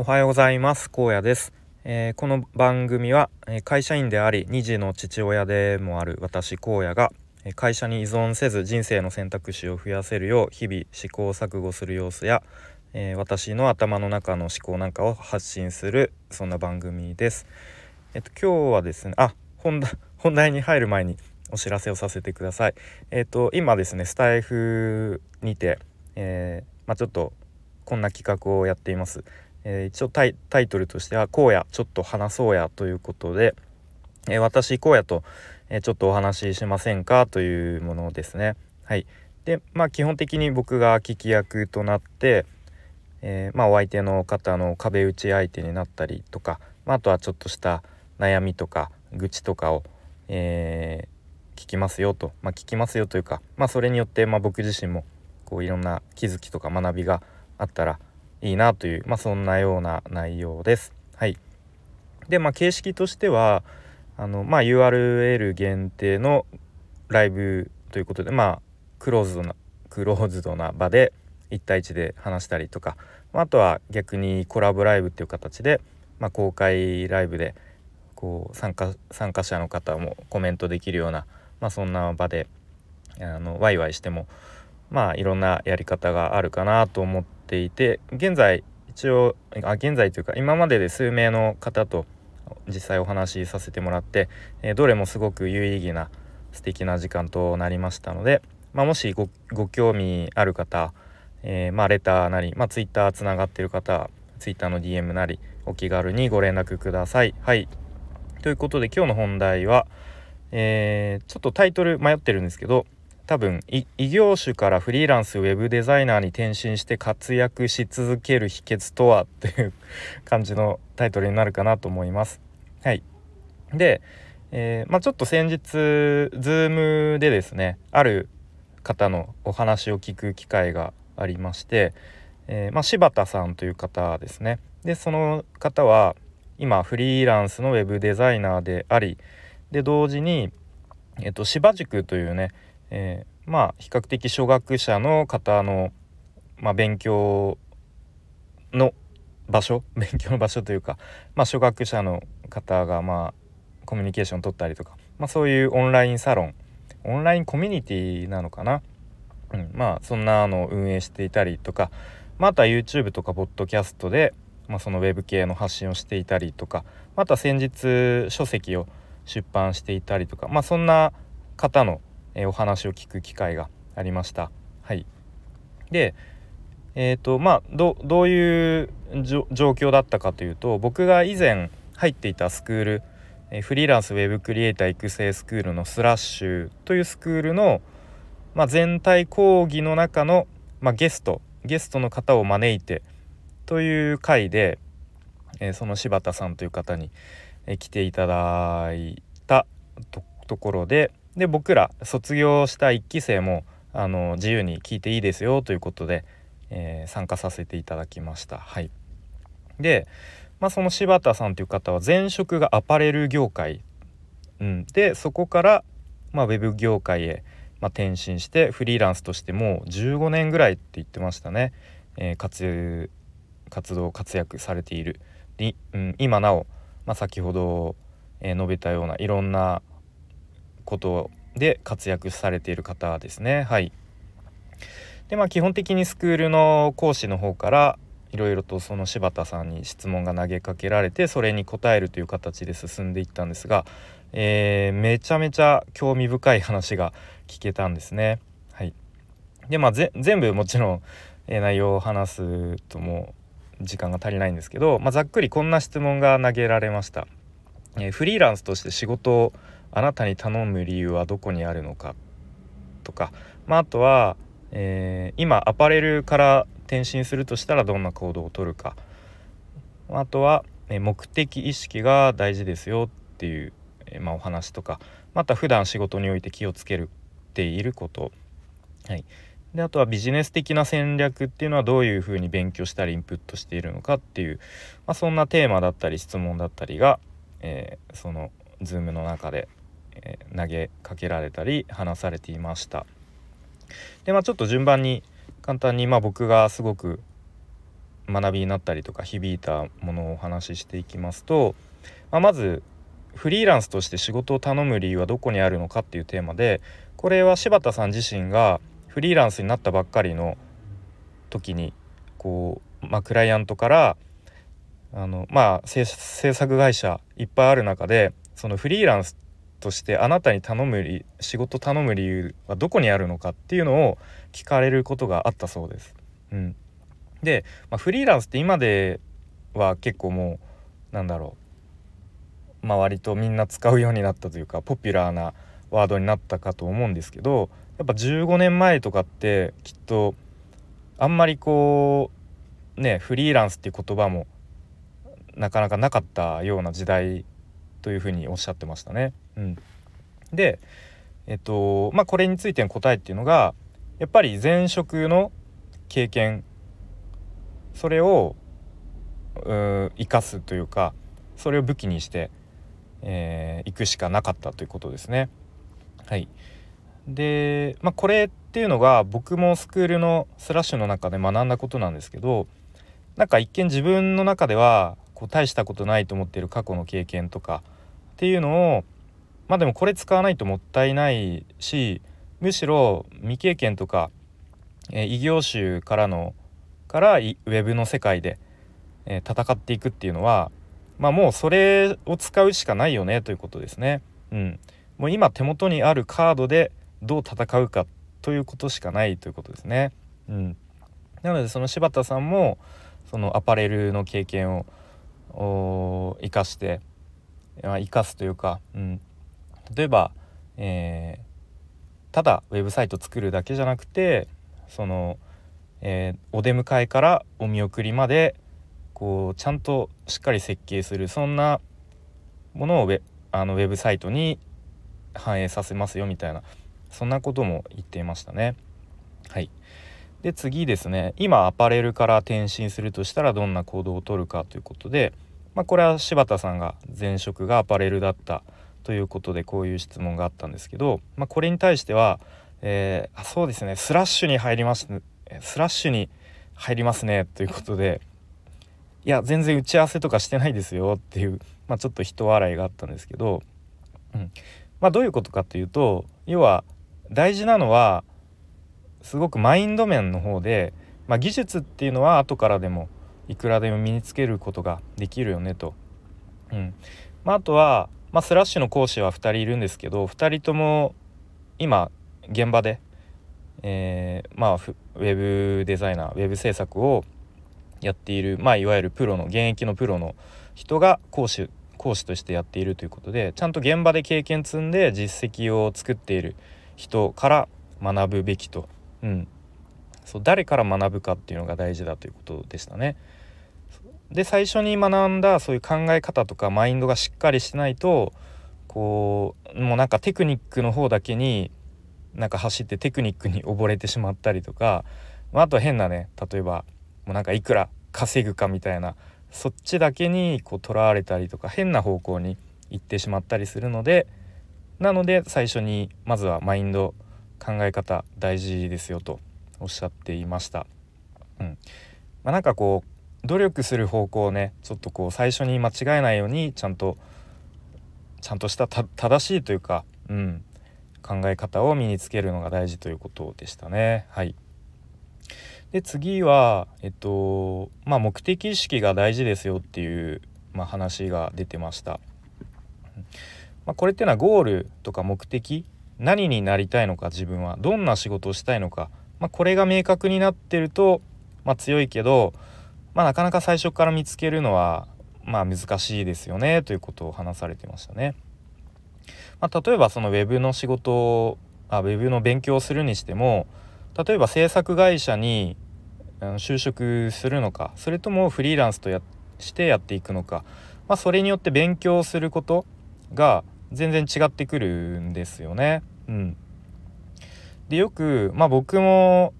おはようございます高野です、えー、この番組は会社員であり2児の父親でもある私荒野が会社に依存せず人生の選択肢を増やせるよう日々試行錯誤する様子や、えー、私の頭の中の思考なんかを発信するそんな番組です。えっと今日はですねあ本題本題に入る前にお知らせをさせてください。えっと今ですねスタイフにて、えー、まあ、ちょっとこんな企画をやっています。えー、一応タイトルとしては「荒野ちょっと話そうや」ということで、えー、私荒野と、えー、ちょっとお話ししませんかというものですね。はい、でまあ基本的に僕が聞き役となって、えまあ、お相手の方の壁打ち相手になったりとか、まあ、あとはちょっとした悩みとか愚痴とかを、え聞きますよと、まあ、聞きますよというか、まあ、それによって、ま僕自身もこういろんな気づきとか学びがあったらいいなという、まあ、そんなような内容です。はい、で、まあ、形式としてはあの、まあ、URL 限定のライブということで、まあ、クローズドなクローズドな場で1対1で話したりとか、まあ、とは逆にコラボライブっていう形で、まあ、公開ライブでこう参加参加者の方もコメントできるような、まあ、そんな場であのワイワイしてもまあいろんなやり方があるかなと思ってていて現在一応あ現在というか今までで数名の方と実際お話しさせてもらって、えー、どれもすごく有意義な素敵な時間となりましたので、まあ、もしご興味ある方、えー、まあ、レターなり、まあ、Twitter つながってる方 Twitter の DM なりお気軽にご連絡ください。はいということで今日の本題は、えー、ちょっとタイトル迷ってるんですけど多分異業種からフリーランスウェブデザイナーに転身して活躍し続ける秘訣とはっていう感じのタイトルになるかなと思います。はい、で、えー、まあ、ちょっと先日 Zoom でですねある方のお話を聞く機会がありまして、えー、まあ、柴田さんという方ですね。でその方は今フリーランスのウェブデザイナーでありで同時に、えっと、芝塾というねえー、まあ比較的初学者の方の、まあ、勉強の場所 勉強の場所というか、まあ、初学者の方がまあコミュニケーション取ったりとか、まあ、そういうオンラインサロンオンラインコミュニティなのかな、うん、まあそんなのを運営していたりとか、まあ、あとは YouTube とかポッドキャストで、まあ、そのウェブ系の発信をしていたりとかまた先日書籍を出版していたりとか、まあ、そんな方のえ、お話を聞く機会がありました。はい、でえーとまあ、どどういう状況だったかというと僕が以前入っていたスクール、え、フリーランスウェブクリエイター育成スクールのスラッシュというスクールの、まあ、全体講義の中の、まあ、ゲストゲストの方を招いてという回で、えー、その柴田さんという方に、えー、来ていただいたところでで僕ら卒業した1期生もあの自由に聞いていいですよということで、えー、参加させていただきました。はい、で、まあ、その柴田さんという方は前職がアパレル業界、うん、でそこから、まあ、ウェブ業界へ、まあ、転身してフリーランスとしてもう15年ぐらいって言ってましたね、えー、活活動活躍されている、うん、今なお、まあ、先ほど、え、述べたようないろんなことで活躍されている方ですねはいでまあ基本的にスクールの講師の方からいろいろとその柴田さんに質問が投げかけられてそれに答えるという形で進んでいったんですが、えー、めちゃめちゃ興味深い話が聞けたんですね。はい、でまあ全部もちろん、えー、内容を話すとも時間が足りないんですけど、まあ、ざっくりこんな質問が投げられました。えー、フリーランスとして仕事をあなたに頼む理由はどこにあるのか？とか、まあ、あとは、えー、今アパレルから転身するとしたらどんな行動をとるか。あとは、え目的意識が大事ですよっていう、え、まあ、お話とか。また普段仕事において気をつけるていること、はい、であとはビジネス的な戦略っていうのはどういうふうに勉強したりインプットしているのかっていう、まあ、そんなテーマだったり質問だったりが、えー、その Zoom の中で、投げかけられたり話されていました。でまあちょっと順番に簡単にまあ僕がすごく学びになったりとか響いたものをお話ししていきますと、まあ、まずフリーランスとして仕事を頼む理由はどこにあるのかっていうテーマでこれは柴田さん自身がフリーランスになったばっかりの時にこう、まあ、クライアントからあのまあ制作会社いっぱいある中でそのフリーランスとしてあなたに頼む仕事頼む理由はどこにあるのかっていうのを聞かれることがあったそうです。うん、で、まあ、フリーランスって今では結構もうなんだろうまあ割とみんな使うようになったというかポピュラーなワードになったかと思うんですけどやっぱ15年前とかってきっとあんまりこうねフリーランスっていう言葉もなかなかなかったような時代というふうにおっしゃってましたね。うん、でえっとまあこれについての答えっていうのがやっぱり前職の経験それを生かすというかそれを武器にしてい、えー、くしかなかったということですね。はい、で、まあ、これっていうのが僕もスクールのスラッシュの中で学んだことなんですけどなんか一見自分の中ではこう大したことないと思っている過去の経験とかっていうのをまあでもこれ使わないともったいないしむしろ未経験とか、えー、異業種からのからウェブの世界で、えー、戦っていくっていうのはまあもうそれを使うしかないよねということですね。うん、もう今手元にあるカードでどう戦うかということしかないということですね。うん、なのでその柴田さんもそのアパレルの経験を生かして生かすというか、うん、例えば、えー、ただウェブサイト作るだけじゃなくてその、えー、お出迎えからお見送りまでこうちゃんとしっかり設計するそんなものをウェあのウェブサイトに反映させますよみたいなそんなことも言っていましたね。はいで次ですね今アパレルから転身するとしたらどんな行動をとるかということで、まあ、これは柴田さんが前職がアパレルだったということでこういう質問があったんですけど、まあ、これに対しては、えー、あそうですねスラッシュに入りますスラッシュに入りますねということでいや全然打ち合わせとかしてないですよっていう、まあ、ちょっと人笑いがあったんですけど、うんまあ、どういうことかというと要は大事なのはすごくマインド面の方で、まあ、技術っていうのは後からでもいくらでも身につけることができるよねと。うんまあ、あとは、まあ、スラッシュの講師は2人いるんですけど2人とも今現場で、えー、まあウェブデザイナーウェブ制作をやっている、まあ、いわゆるプロの現役のプロの人が講師講師としてやっているということでちゃんと現場で経験積んで実績を作っている人から学ぶべきとうん、そう誰から学ぶかっていうのが大事だということでしたね。で最初に学んだそういう考え方とかマインドがしっかりしてないとこうもうなんかテクニックの方だけになんか走ってテクニックに溺れてしまったりとか、まあ、あと変なね例えばもうなんかいくら稼ぐかみたいなそっちだけにこうとらわれたりとか変な方向に行ってしまったりするのでなので最初にまずはマインド考え方大事ですよとおっしゃっていました。うんまあ、なんかこう努力する方向をねちょっとこう最初に間違えないようにちゃんとちゃんとした正しいというか、うん、考え方を身につけるのが大事ということでしたね。はいで次は、えっとまあ、目的意識が大事ですよっていう、まあ、話が出てました。まあ、これっていうのはゴールとか目的何になりたいのか自分はどんな仕事をしたいのか、まあ、これが明確になってると、まあ、強いけど、まあ、なかなか最初から見つけるのはまあ難しいですよねということを話されてましたね。まあ、例えばそのウェブの仕事をあウェブの勉強をするにしても例えば制作会社に就職するのかそれともフリーランスとやしてやっていくのか、まあ、それによって勉強することが全然違ってくるんですよね。うん、でよく、まあ、僕も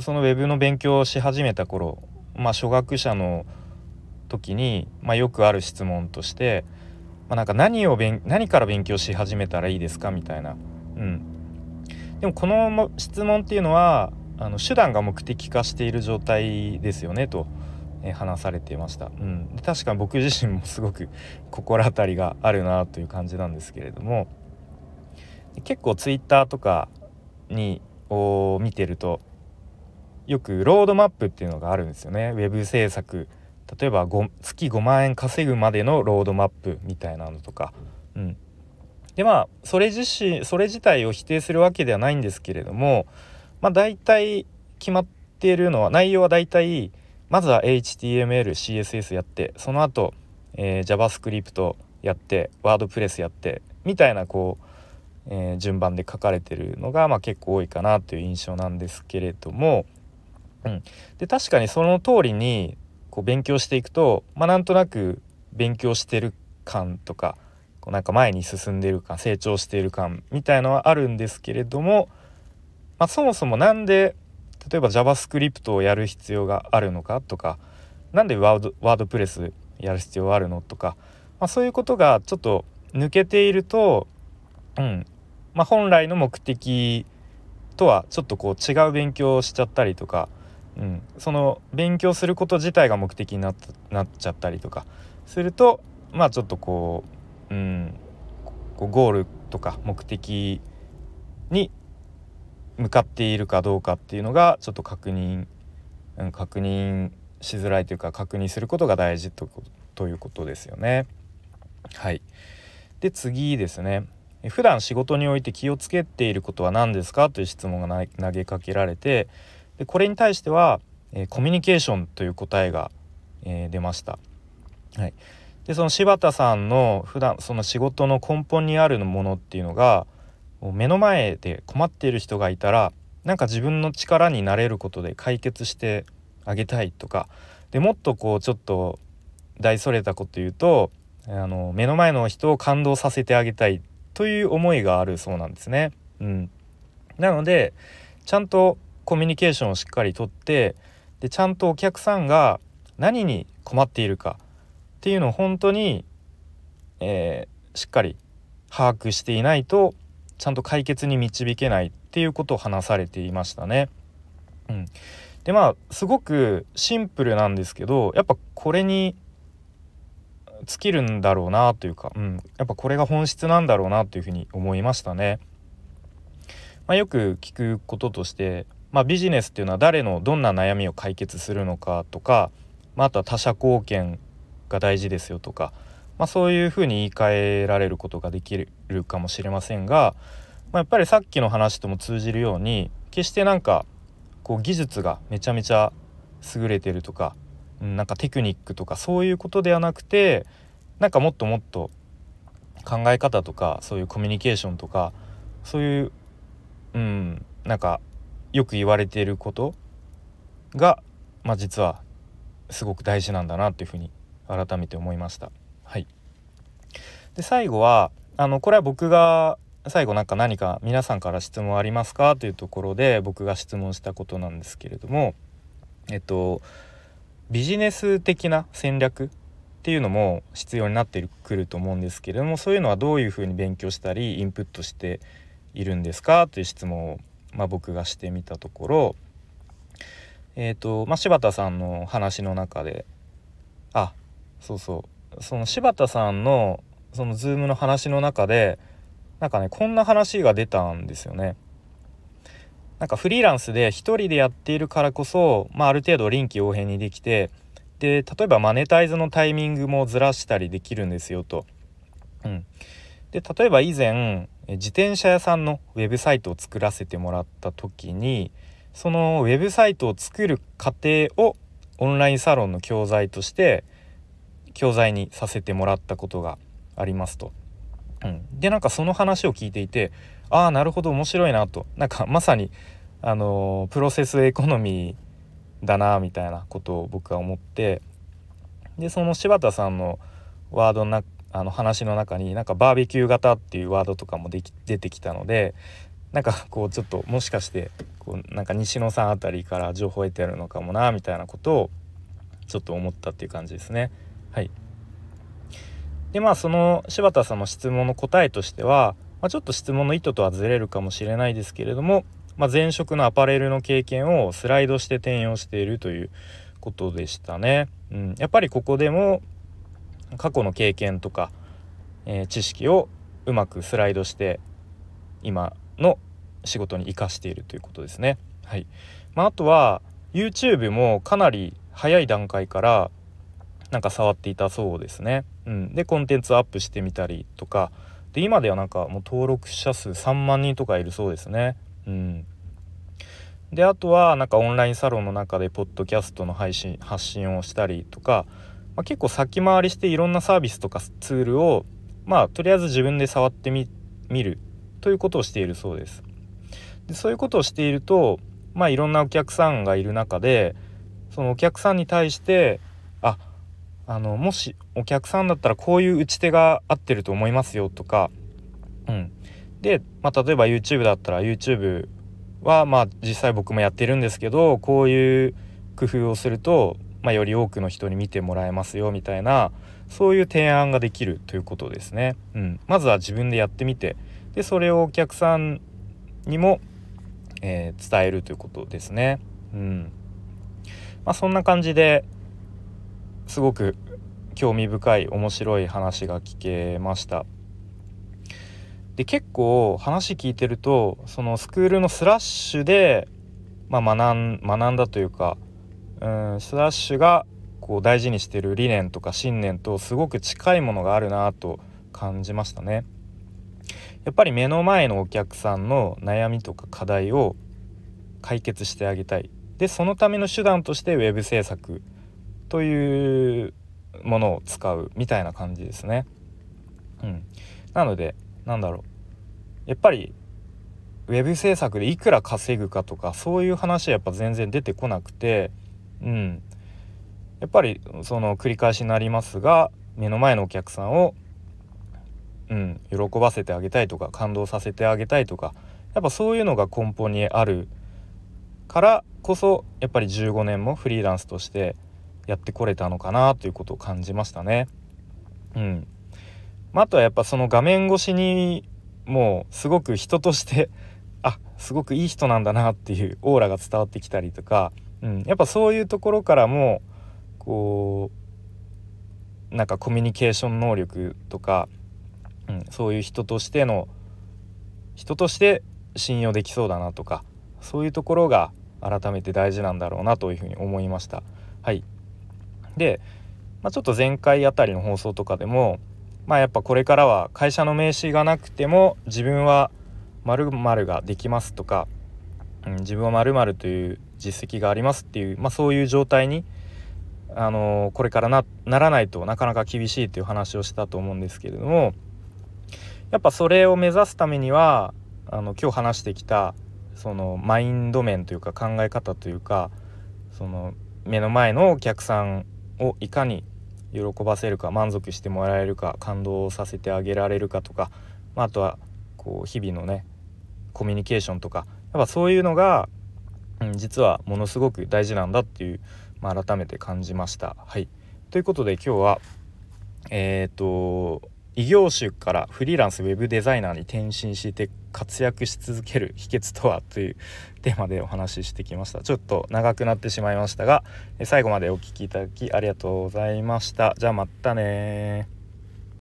そのウェブの勉強をし始めた頃、まあ、初学者の時に、まあ、よくある質問として、まあ、なんか何を勉何から勉強し始めたらいいですかみたいな。うん、でもこの質問っていうのはあの手段が目的化している状態ですよねと。え話されていました、うん、確かに僕自身もすごく心当たりがあるなという感じなんですけれども結構ツイッターとかにを見てるとよくロードマップっていうのがあるんですよね。ウェブ制作。例えば月5万円稼ぐまでのロードマップみたいなのとか、うん、でまあそれ自身それ自体を否定するわけではないんですけれどもまあ大体決まっているのは内容は大体まずは HTML、CSS やってその後、えー、JavaScript やってワードプレスやってみたいなこう、えー、順番で書かれてるのが、まあ、結構多いかなという印象なんですけれども、うん、で確かにその通りにこう勉強していくと、まあ、なんとなく勉強してる感とかこうなんか前に進んでる感成長している感みたいのはあるんですけれども、まあ、そもそも何で例えば JavaScript をやる必要があるのかとか何でワードワードプレスやる必要があるのとか、まあ、そういうことがちょっと抜けていると、うん。まあ、本来の目的とはちょっとこう違う勉強をしちゃったりとか、うん、その勉強すること自体が目的になっなっちゃったりとかするとまあちょっとこう,、うん、こうゴールとか目的に向かっているかどうかっていうのがちょっと確認、うん、確認しづらいというか確認することが大事とということですよね。はい、で次ですね。普段仕事において気をつけていることは何ですか？という質問が投げかけられてでこれに対しては、え、コミュニケーションという答えが、え、出ました。はい、でその柴田さんの普段その仕事の根本にあるものっていうのが目の前で困っている人がいたらなんか自分の力になれることで解決してあげたいとかでもっとこうちょっと大それたこと言うとあの目の前の人を感動させてあげたいという思いがあるそうなんですね。うん、なのでちゃんとコミュニケーションをしっかりとってでちゃんとお客さんが何に困っているかっていうのを本当に、えー、しっかり把握していないとちゃんと解決に導けないっていうことを話されていましたね。うん、でまあすごくシンプルなんですけどやっぱこれに尽きるんだろうなというか、うん、やっぱこれが本質なんだろうなというふうに思いましたね。まあ、よく聞くこととして、まあ、ビジネスっていうのは誰のどんな悩みを解決するのかとか、まあ、あとは他者貢献が大事ですよとか、まあ、そういうふうに言い換えられることができるかもしれませんが、まあ、やっぱりさっきの話とも通じるように決してなんかこう技術がめちゃめちゃ優れてるとか、うん、なんかテクニックとかそういうことではなくてなんかもっともっと考え方とかそういうコミュニケーションとかそういううんなんかよく言われていることが、まあ、実はすごく大事なんだなっていうふうに改めて思いました。はい、で最後はあのこれは僕が最後なんか何か皆さんから質問ありますかというところで僕が質問したことなんですけれどもえっとビジネス的な戦略っていうのも必要になってくると思うんですけれどもそういうのはどういうふうに勉強したりインプットしているんですかという質問を、まあ、僕がしてみたところえっ、と、まあ、柴田さんの話の中であそうそうその柴田さんのその Zoom の話の中でなんかねこんな話が出たんですよね。なんかフリーランスで1人でやっているからこそ、まあ、ある程度臨機応変にできてで例えばマネタイズのタイミングもずらしたりできるんですよと。うん、で例えば以前自転車屋さんのウェブサイトを作らせてもらった時にそのウェブサイトを作る過程をオンラインサロンの教材として教材にさせてもらったことがありますと。うん、でなんかその話を聞いていてああなるほど面白いなとなんかまさにあのプロセスエコノミーだなみたいなことを僕は思ってでその柴田さんのワードなあの話の中になんかバーベキュー型っていうワードとかもでき出てきたのでなんかこうちょっともしかしてこうなんか西野さんあたりから情報を得てるのかもなみたいなことをちょっと思ったっていう感じですね。はい、でまあその柴田さんの質問の答えとしては、まあ、ちょっと質問の意図とはずれるかもしれないですけれども、まあ、前職のアパレルの経験をスライドして転用しているということでしたね。うん、やっぱりここでも過去の経験とか、えー、知識をうまくスライドして今の仕事に生かしているということですね。はいまあ、あとは YouTube もかなり早い段階からなんか触っていたそうですね。うん、でコンテンツアップしてみたりとかで今ではなんかもう登録者数3万人とかいるそうですね。うん、であとはなんかオンラインサロンの中でポッドキャストの配信発信をしたりとか、まあ、結構先回りしていろんなサービスとかツールをまあとりあえず自分で触ってみるということをしているそうです。でそういうことをしているとまあいろんなお客さんがいる中でそのお客さんに対してああのもしお客さんだったらこういう打ち手が合ってると思いますよとか、うん、で、まあ、例えば YouTube だったら YouTube はまあ実際僕もやってるんですけどこういう工夫をすると、まあ、より多くの人に見てもらえますよみたいなそういう提案ができるということですね。うん、まずは自分でやってみてでそれをお客さんにも、えー、伝えるということですね。うんまあ、そんな感じですごく興味深い面白い話が聞けました。で結構話聞いてるとそのスクールのスラッシュで、まあ、学ん学んだというかうんスラッシュがこう大事にしてる理念とか信念とすごく近いものがあるなと感じましたね。やっぱり目の前のお客さんの悩みとか課題を解決してあげたいでそのための手段としてウェブ制作というものを使うみたいな感じですね。うん、なのでなんだろうやっぱりウェブ制作でいくら稼ぐかとかそういう話はやっぱ全然出てこなくて、うん、やっぱりその繰り返しになりますが目の前のお客さんを、うん、喜ばせてあげたいとか感動させてあげたいとかやっぱそういうのが根本にあるからこそやっぱり15年もフリーランスとしてやってこれたのかなということを感じましたね。うんまあ、あとはやっぱその画面越しにもうすごく人としてあすごくいい人なんだなっていうオーラが伝わってきたりとか、うん、やっぱそういうところからもこうなんかコミュニケーション能力とか、うん、そういう人としての人として信用できそうだなとかそういうところが改めて大事なんだろうなというふうに思いました。はい、で、まあ、ちょっと前回あたりの放送とかでもまあやっぱこれからは会社の名刺がなくても自分は〇〇ができますとか、うん、自分は〇〇という実績がありますっていう、まあ、そういう状態に、あの、これからなならないとなかなか厳しいという話をしたと思うんですけれどもやっぱそれを目指すためにはあの今日話してきたそのマインド面というか考え方というかその目の前のお客さんをいかに喜ばせるか満足してもらえるか感動させてあげられるかとか、まあ、あとはこう日々のねコミュニケーションとかやっぱそういうのが、うん、実はものすごく大事なんだっていう、まあ、改めて感じました。はい、ということで今日はえっ、ー、と異業種からフリーランスウェブデザイナーに転身して活躍し続ける秘訣とはというテーマでお話ししてきました。ちょっと長くなってしまいましたが最後までお聴きいただきありがとうございました。じゃあまたね